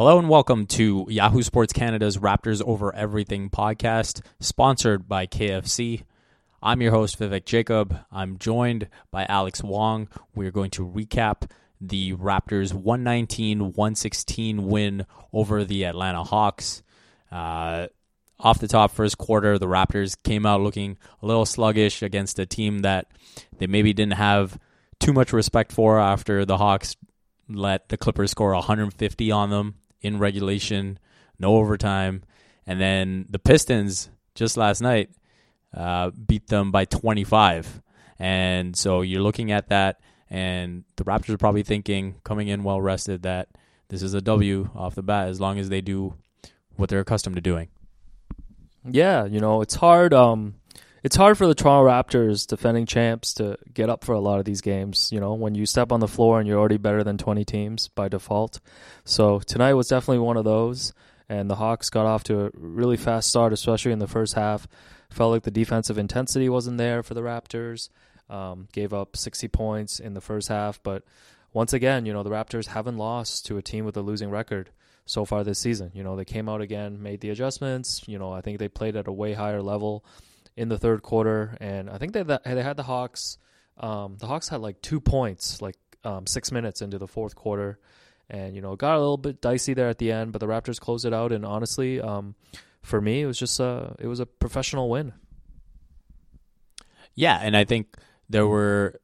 Hello and welcome to Yahoo Sports Canada's Raptors Over Everything podcast, sponsored by KFC. I'm your host, Vivek Jacob. I'm joined by Alex Wong. We're going to recap the Raptors' 119 116 win over the Atlanta Hawks. Uh, off the top, first quarter, the Raptors came out looking a little sluggish against a team that they maybe didn't have too much respect for after the Hawks let the Clippers score 150 on them in regulation, no overtime. And then the Pistons just last night uh, beat them by 25. And so you're looking at that, and the Raptors are probably thinking, coming in well rested, that this is a W off the bat as long as they do what they're accustomed to doing. Yeah, you know, it's hard. Um, it's hard for the Toronto Raptors, defending champs, to get up for a lot of these games. You know, when you step on the floor and you're already better than 20 teams by default. So tonight was definitely one of those. And the Hawks got off to a really fast start, especially in the first half. Felt like the defensive intensity wasn't there for the Raptors. Um, gave up 60 points in the first half. But once again, you know, the Raptors haven't lost to a team with a losing record so far this season. You know, they came out again, made the adjustments. You know, I think they played at a way higher level in the third quarter, and I think they they had the Hawks. Um, the Hawks had like two points, like um, six minutes into the fourth quarter, and you know got a little bit dicey there at the end, but the Raptors closed it out. And honestly, um, for me, it was just a it was a professional win. Yeah, and I think there were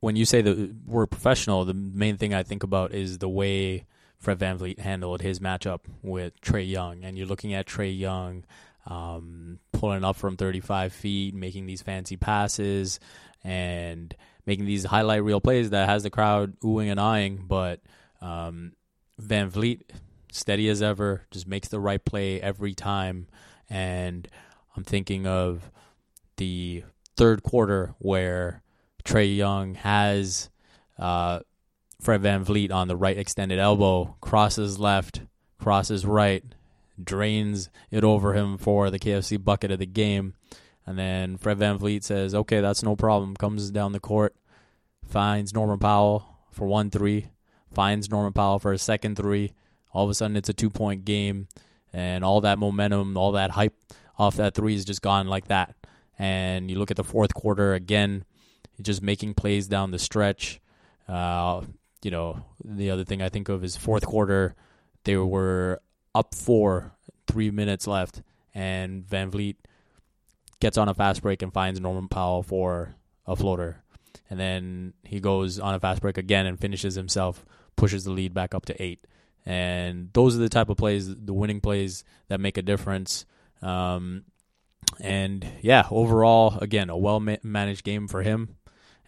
when you say the word professional, the main thing I think about is the way Fred VanVleet handled his matchup with Trae Young, and you're looking at Trae Young um, pulling up from 35 feet, making these fancy passes, and making these highlight reel plays that has the crowd oohing and eyeing. But um, VanVleet, steady as ever, just makes the right play every time. And I'm thinking of the third quarter where Trae Young has uh, Fred VanVleet on the right extended elbow, crosses left, crosses right, drains it over him for the KFC bucket of the game. And then Fred Van VanVleet says, okay, that's no problem. Comes down the court, finds Norman Powell for one three, finds Norman Powell for a second three. All of a sudden, it's a two point game, and all that momentum, all that hype off that three is just gone like that. And you look at the fourth quarter again, just making plays down the stretch. Uh, you know, the other thing I think of is fourth quarter, they were up four, three minutes left, and VanVleet gets on a fast break and finds Norman Powell for a floater. And then he goes on a fast break again and finishes himself, pushes the lead back up to eight. And those are the type of plays, the winning plays that make a difference. Um, and yeah, overall, again, a well managed game for him.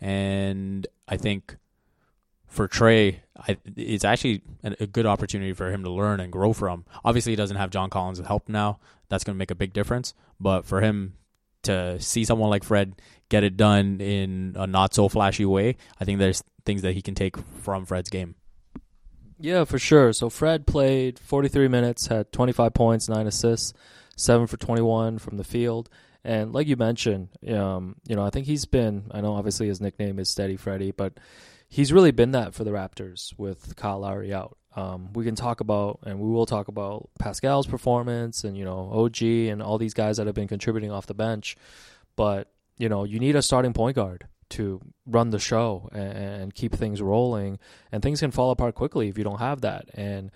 And I think for Trae, I, it's actually a, good opportunity for him to learn and grow from. Obviously, he doesn't have John Collins' help now. That's going to make a big difference. But for him to see someone like Fred get it done in a not so flashy way, I think there's things that he can take from Fred's game. Yeah, for sure. So Fred played 43 minutes, had 25 points, nine assists, seven for 21 from the field. And like you mentioned, um, you know, I think he's been. I know obviously his nickname is Steady Freddy, but he's really been that for the Raptors with Kyle Lowry out. Um, we can talk about, and we will talk about Pascal's performance and, you know, OG and all these guys that have been contributing off the bench. But, you know, you need a starting point guard to run the show and, and keep things rolling. And things can fall apart quickly if you don't have that. And,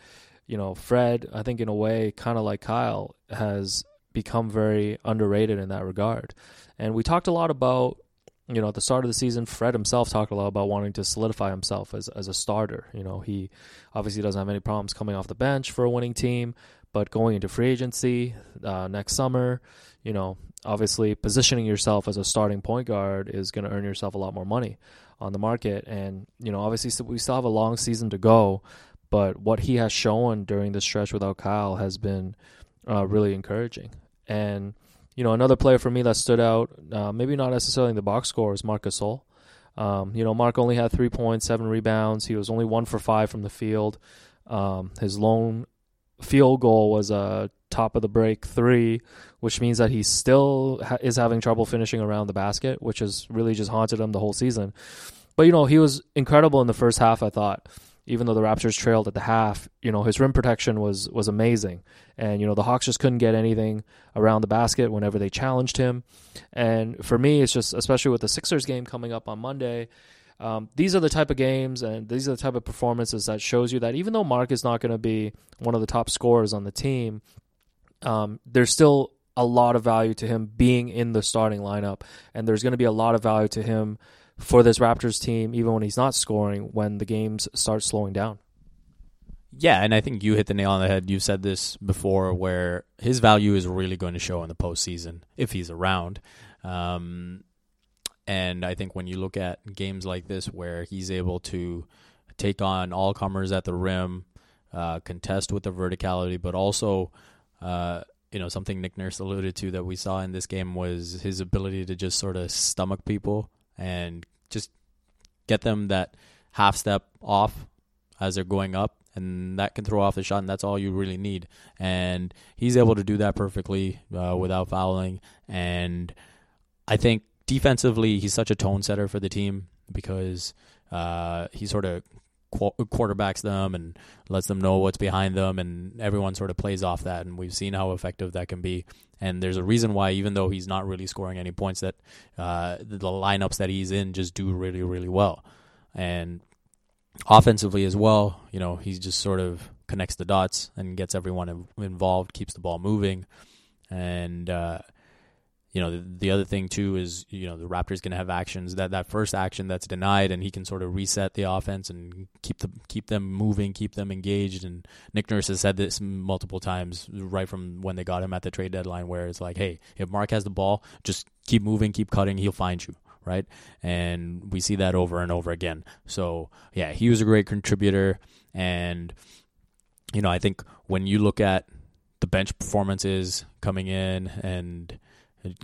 you know, Fred, I think in a way, kind of like Kyle, has become very underrated in that regard. And we talked a lot about you know, at the start of the season, Fred himself talked a lot about wanting to solidify himself as as a starter. You know, he obviously doesn't have any problems coming off the bench for a winning team, but going into free agency uh, next summer, you know, obviously positioning yourself as a starting point guard is going to earn yourself a lot more money. on the market. And you know, obviously, we still have a long season to go, but what he has shown during this stretch without Kyle has been uh, really encouraging. And you know, another player for me that stood out, uh, maybe not necessarily in the box score, is Marc Gasol. Um, you know, Marc only had three points, seven rebounds. He was only one for five from the field. Um, his lone field goal was a top of the break three, which means that he still ha- is having trouble finishing around the basket, which has really just haunted him the whole season. But you know, he was incredible in the first half. I thought, even though the Raptors trailed at the half, you know, his rim protection was was amazing, and you know the Hawks just couldn't get anything around the basket whenever they challenged him. And for me, it's just especially with the Sixers game coming up on Monday. Um, these are the type of games and these are the type of performances that shows you that even though Marc is not going to be one of the top scorers on the team, um, there's still a lot of value to him being in the starting lineup, and there's going to be a lot of value to him for this Raptors team, even when he's not scoring, when the games start slowing down. Yeah, and I think you hit the nail on the head. You've said this before, where his value is really going to show in the postseason if he's around. Um, and I think when you look at games like this, where he's able to take on all comers at the rim, uh, contest with the verticality, but also uh, you know, something Nick Nurse alluded to that we saw in this game was his ability to just sort of stomach people and just get them that half step off as they're going up and that can throw off the shot and that's all you really need. And he's able to do that perfectly uh, without fouling. And i think defensively he's such a tone setter for the team because uh, he sort of quarterbacks them and lets them know what's behind them, and everyone sort of plays off that. And we've seen how effective that can be. And there's a reason why, even though he's not really scoring any points, that uh, the lineups that he's in just do really, really well. And offensively as well, you know, he just sort of connects the dots and gets everyone involved, keeps the ball moving, and uh, you know, the, the, other thing too is, you know, the Raptors going to have actions that that first action that's denied, and he can sort of reset the offense and keep the keep them moving, keep them engaged. And Nick Nurse has said this multiple times, right from when they got him at the trade deadline, where it's like, hey, if Marc has the ball, just keep moving, keep cutting, he'll find you, right? And we see that over and over again. So yeah, he was a great contributor, and you know, I think when you look at the bench performances coming in and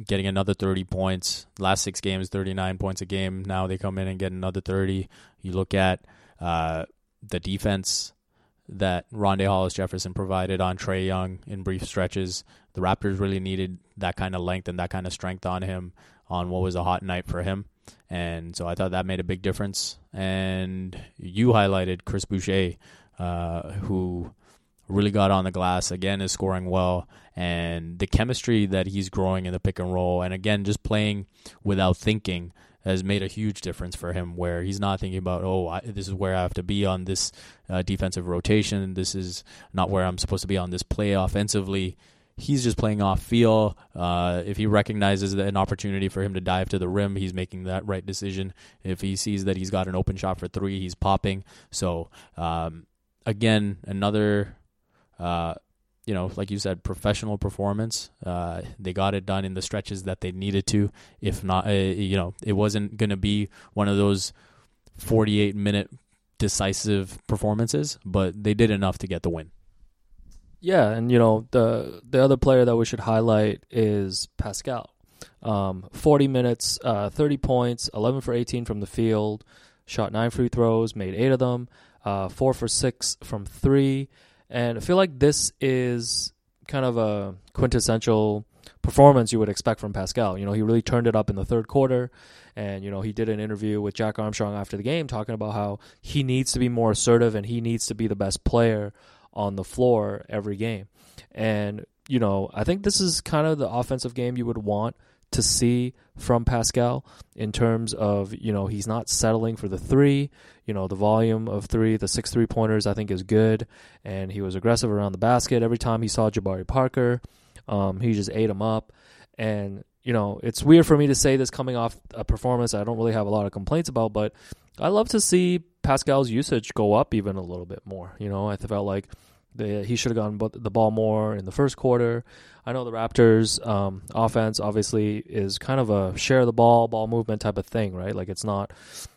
getting another 30 points. Last six games, 39 points a game. Now they come in and get another 30. You look at uh, the defense that Rondae Hollis Jefferson provided on Trae Young in brief stretches. The Raptors really needed that kind of length and that kind of strength on him on what was a hot night for him. And so I thought that made a big difference. And you highlighted Chris Boucher, uh, who really got on the glass. Again, is scoring well, and the chemistry that he's growing in the pick and roll, and again, just playing without thinking has made a huge difference for him. Where he's not thinking about, oh, I, this is where I have to be on this uh, defensive rotation. This is not where I'm supposed to be on this play offensively. He's just playing off feel. Uh, if he recognizes an opportunity for him to dive to the rim, he's making that right decision. If he sees that he's got an open shot for three, he's popping. So um, again, another uh, you know, like you said, professional performance. Uh, they got it done in the stretches that they needed to. If not, uh, you know, it wasn't going to be one of those 48 minute decisive performances, but they did enough to get the win. Yeah, and you know the the other player that we should highlight is Pascal. Um, 40 minutes, uh, 30 points, 11 for 18 from the field, shot nine free throws, made eight of them, uh, four for six from three. And I feel like this is kind of a quintessential performance you would expect from Pascal. You know, he really turned it up in the third quarter. And, you know, he did an interview with Jack Armstrong after the game talking about how he needs to be more assertive and he needs to be the best player on the floor every game. And, you know, I think this is kind of the offensive game you would want to see from Pascal in terms of, you know, he's not settling for the three. You know, the volume of three, the six three pointers, I think is good. And he was aggressive around the basket. Every time he saw Jabari Parker, um, he just ate him up. And, you know, it's weird for me to say this coming off a performance I don't really have a lot of complaints about, but I love to see Pascal's usage go up even a little bit more. You know, I felt like He should have gotten the ball more in the first quarter. I know the Raptors' um, offense obviously is kind of a share the ball, ball movement type of thing, right? Like it's not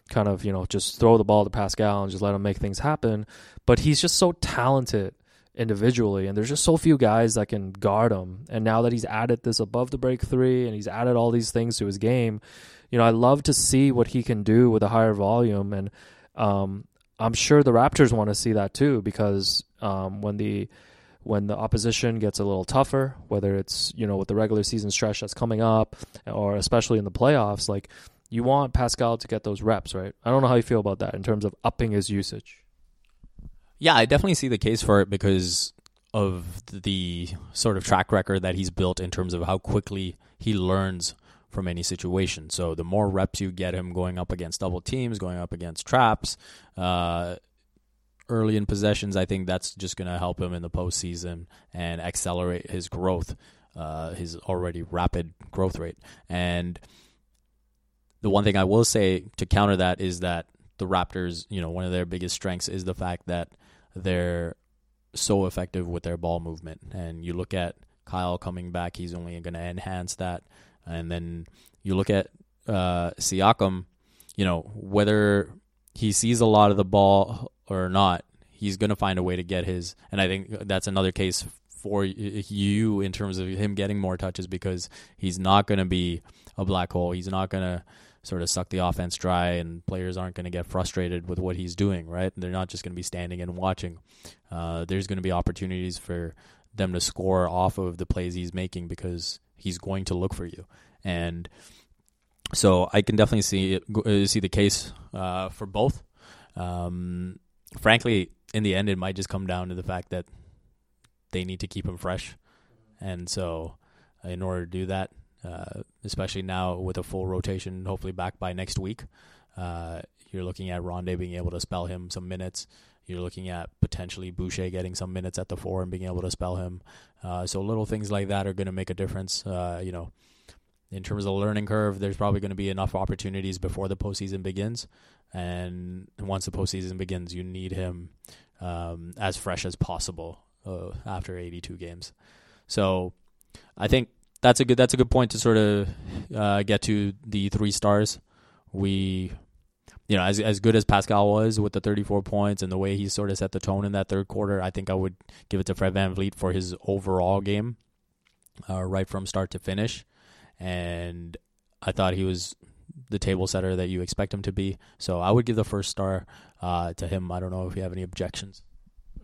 kind of you know just throw the ball to Pascal and just let him make things happen. But he's just so talented individually, and there's just so few guys that can guard him. And now that he's added this above the break three, and he's added all these things to his game, you know, I love to see what he can do with a higher volume, and um, I'm sure the Raptors want to see that too because um, when the when the opposition gets a little tougher, whether it's you know with the regular season stretch that's coming up, or especially in the playoffs, like you want Pascal to get those reps, right? I don't know how you feel about that in terms of upping his usage. Yeah, I definitely see the case for it because of the sort of track record that he's built in terms of how quickly he learns from any situation. So the more reps you get him going up against double teams, going up against traps, uh, early in possessions, I think that's just going to help him in the postseason and accelerate his growth, uh, his already rapid growth rate. And the one thing I will say to counter that is that the Raptors, you know, one of their biggest strengths is the fact that they're so effective with their ball movement. And you look at Kyle coming back, he's only going to enhance that. And then you look at uh, Siakam, you know, whether he sees a lot of the ball or not, he's going to find a way to get his. And I think that's another case for you in terms of him getting more touches because he's not going to be a black hole. He's not going to sort of suck the offense dry, and players aren't going to get frustrated with what he's doing. Right? They're not just going to be standing and watching. Uh, there's going to be opportunities for them to score off of the plays he's making because he's going to look for you, and so I can definitely see it, uh, see the case uh, for both. Um, frankly, in the end, it might just come down to the fact that they need to keep him fresh, and so in order to do that, uh, especially now with a full rotation, hopefully back by next week. Uh, you're looking at Rondae being able to spell him some minutes. You're looking at potentially Boucher getting some minutes at the four and being able to spell him. Uh, so little things like that are going to make a difference. Uh, you know, in terms of the learning curve, there's probably going to be enough opportunities before the postseason begins, and once the postseason begins, you need him um, as fresh as possible uh, after 82 games. So, I think that's a good that's a good point to sort of uh, get to the three stars. We, you know, as as good as Pascal was with the 34 points and the way he sort of set the tone in that third quarter, I think I would give it to Fred Van VanVleet for his overall game, uh, right from start to finish. And I thought he was the table setter that you expect him to be. So I would give the first star uh, to him. I don't know if you have any objections.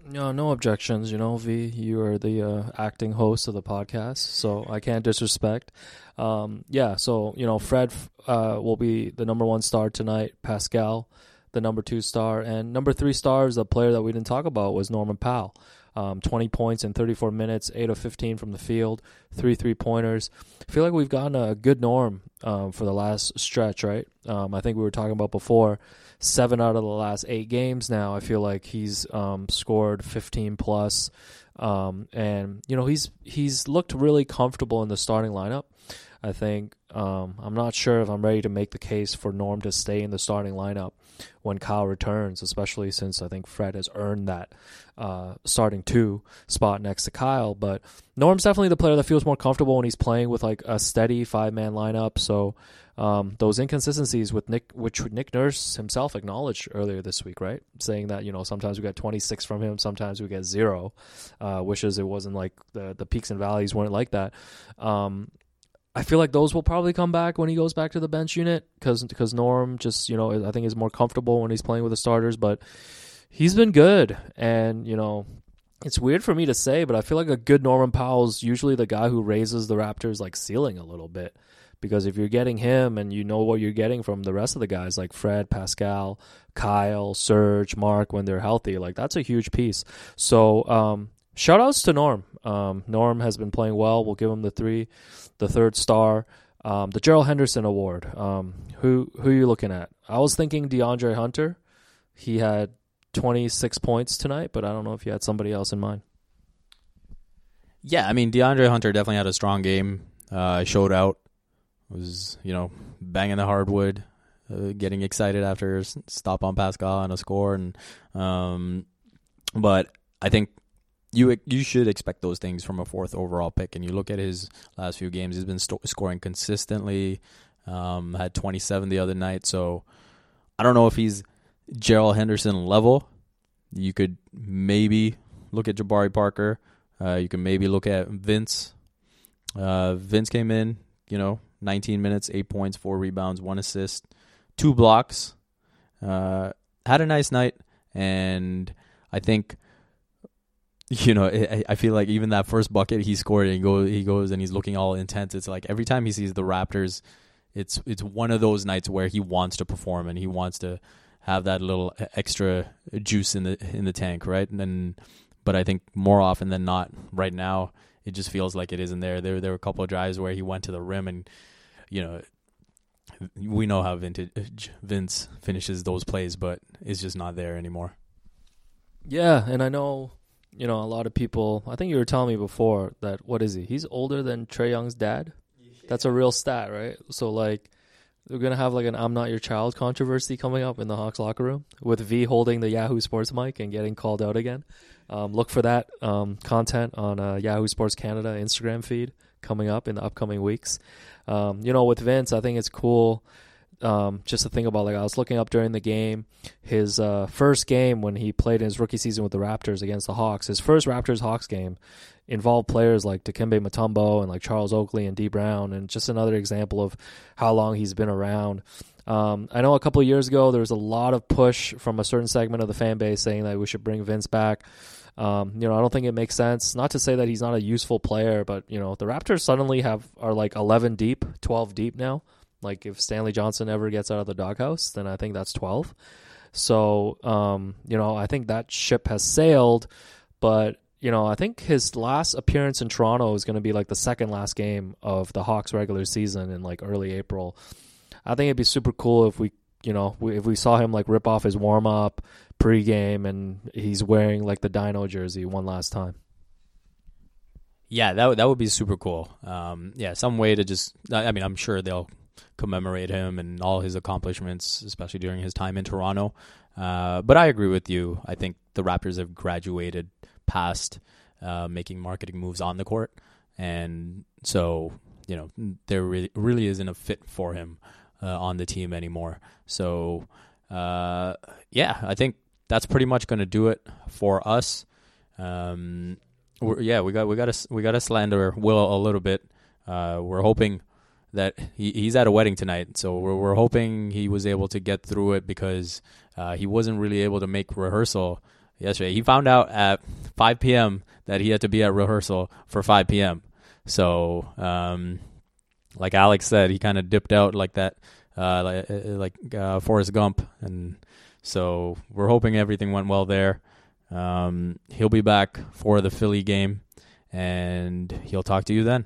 No, no objections. You know, V, you are the uh, acting host of the podcast, so I can't disrespect. Um, yeah, so you know, Fred uh, will be the number one star tonight. Pascal, the number two star, and number three star is a player that we didn't talk about was Norman Powell. Um, 20 points in 34 minutes, 8 of 15 from the field, three three pointers. I feel like we've gotten a good norm um, for the last stretch, right? Um, I think we were talking about before seven out of the last eight games now. I feel like he's um, scored 15 plus, um, and you know he's he's looked really comfortable in the starting lineup. I think um, I'm not sure if I'm ready to make the case for Norm to stay in the starting lineup when Kyle returns, especially since I think Fred has earned that uh, starting two spot next to Kyle. But Norm's definitely the player that feels more comfortable when he's playing with like a steady five man lineup. So um, those inconsistencies with Nick, which Nick Nurse himself acknowledged earlier this week, right? Saying that you know sometimes we get 26 from him, sometimes we get zero. Uh, wishes it wasn't like the the peaks and valleys weren't like that. Um, I feel like those will probably come back when he goes back to the bench unit because because Norm just you know I think is more comfortable when he's playing with the starters, but he's been good and you know it's weird for me to say, but I feel like a good Norman Powell's usually the guy who raises the Raptors like ceiling a little bit because if you're getting him and you know what you're getting from the rest of the guys like Fred, Pascal, Kyle, Serge, Marc when they're healthy, like that's a huge piece. So um, shout outs to Norm. Um, Norm has been playing well. We'll give him the three, the third star. Um, the Gerald Henderson Award. Um, who who are you looking at? I was thinking DeAndre Hunter. He had 26 points tonight, but I don't know if you had somebody else in mind. Yeah, I mean DeAndre Hunter definitely had a strong game. Uh, showed out was you know banging the hardwood, uh, getting excited after stop on Pascal and a score, and um, but I think you you should expect those things from a fourth overall pick. And you look at his last few games; he's been scoring consistently. Um, had 27 the other night, so I don't know if he's Gerald Henderson level. You could maybe look at Jabari Parker. Uh, you can maybe look at Vince. Uh, Vince came in, you know, 19 minutes, eight points, four rebounds, one assist, two blocks. Uh, had a nice night, and I think you know, I, I feel like even that first bucket he scored and he goes, he goes and he's looking all intense. It's like every time he sees the Raptors, it's it's one of those nights where he wants to perform and he wants to have that little extra juice in the in the tank, right? And then, but I think more often than not, right now, it just feels like it isn't there. There there were a couple of drives where he went to the rim and, you know, we know how vintage Vince finishes those plays, but it's just not there anymore. Yeah, and I know you know, a lot of people. I think you were telling me before that what is he? He's older than Trae Young's dad. That's a real stat, right? So like, we're gonna have like an "I'm not your child" controversy coming up in the Hawks locker room with V holding the Yahoo Sports mic and getting called out again. Um, look for that um, content on uh, Yahoo Sports Canada Instagram feed coming up in the upcoming weeks. Um, you know, with Vince, I think it's cool um, just to think about like I was looking up during the game, his uh, first game when he played in his rookie season with the Raptors against the Hawks. His first Raptors Hawks game involved players like Dikembe Mutombo and like Charles Oakley and Dee Brown, and just another example of how long he's been around. Um, I know a couple years ago there was a lot of push from a certain segment of the fan base saying that we should bring Vince back. Um, you know, I don't think it makes sense. Not to say that he's not a useful player, but you know, the Raptors suddenly have are like 11 deep, 12 deep now. Like if Stanley Johnson ever gets out of the doghouse, then I think that's 12. So, um, you know, I think that ship has sailed, but you know, I think his last appearance in Toronto is going to be like the second last game of the Hawks regular season in like early April. I think it'd be super cool if we, you know, if we saw him like rip off his warm up pregame and he's wearing like the Dino jersey one last time. Yeah, that that would be super cool. Um, yeah, some way to just. I mean, I'm sure they'll commemorate him and all his accomplishments, especially during his time in Toronto. Uh, but I agree with you. I think the Raptors have graduated past uh, making marketing moves on the court, and so you know there really really isn't a fit for him uh, on the team anymore. So uh, yeah, I think that's pretty much going to do it for us. Um, yeah, we got we got to we got to slander Will a little bit. Uh, we're hoping that he, he's at a wedding tonight, so we're, we're hoping he was able to get through it because uh, he wasn't really able to make rehearsal yesterday. He found out at 5 p.m. that he had to be at rehearsal for 5 p.m. So, um, like Alex said, he kind of dipped out like that, uh, like, uh, like uh, Forrest Gump, and so we're hoping everything went well there. Um, he'll be back for the Philly game, and he'll talk to you then.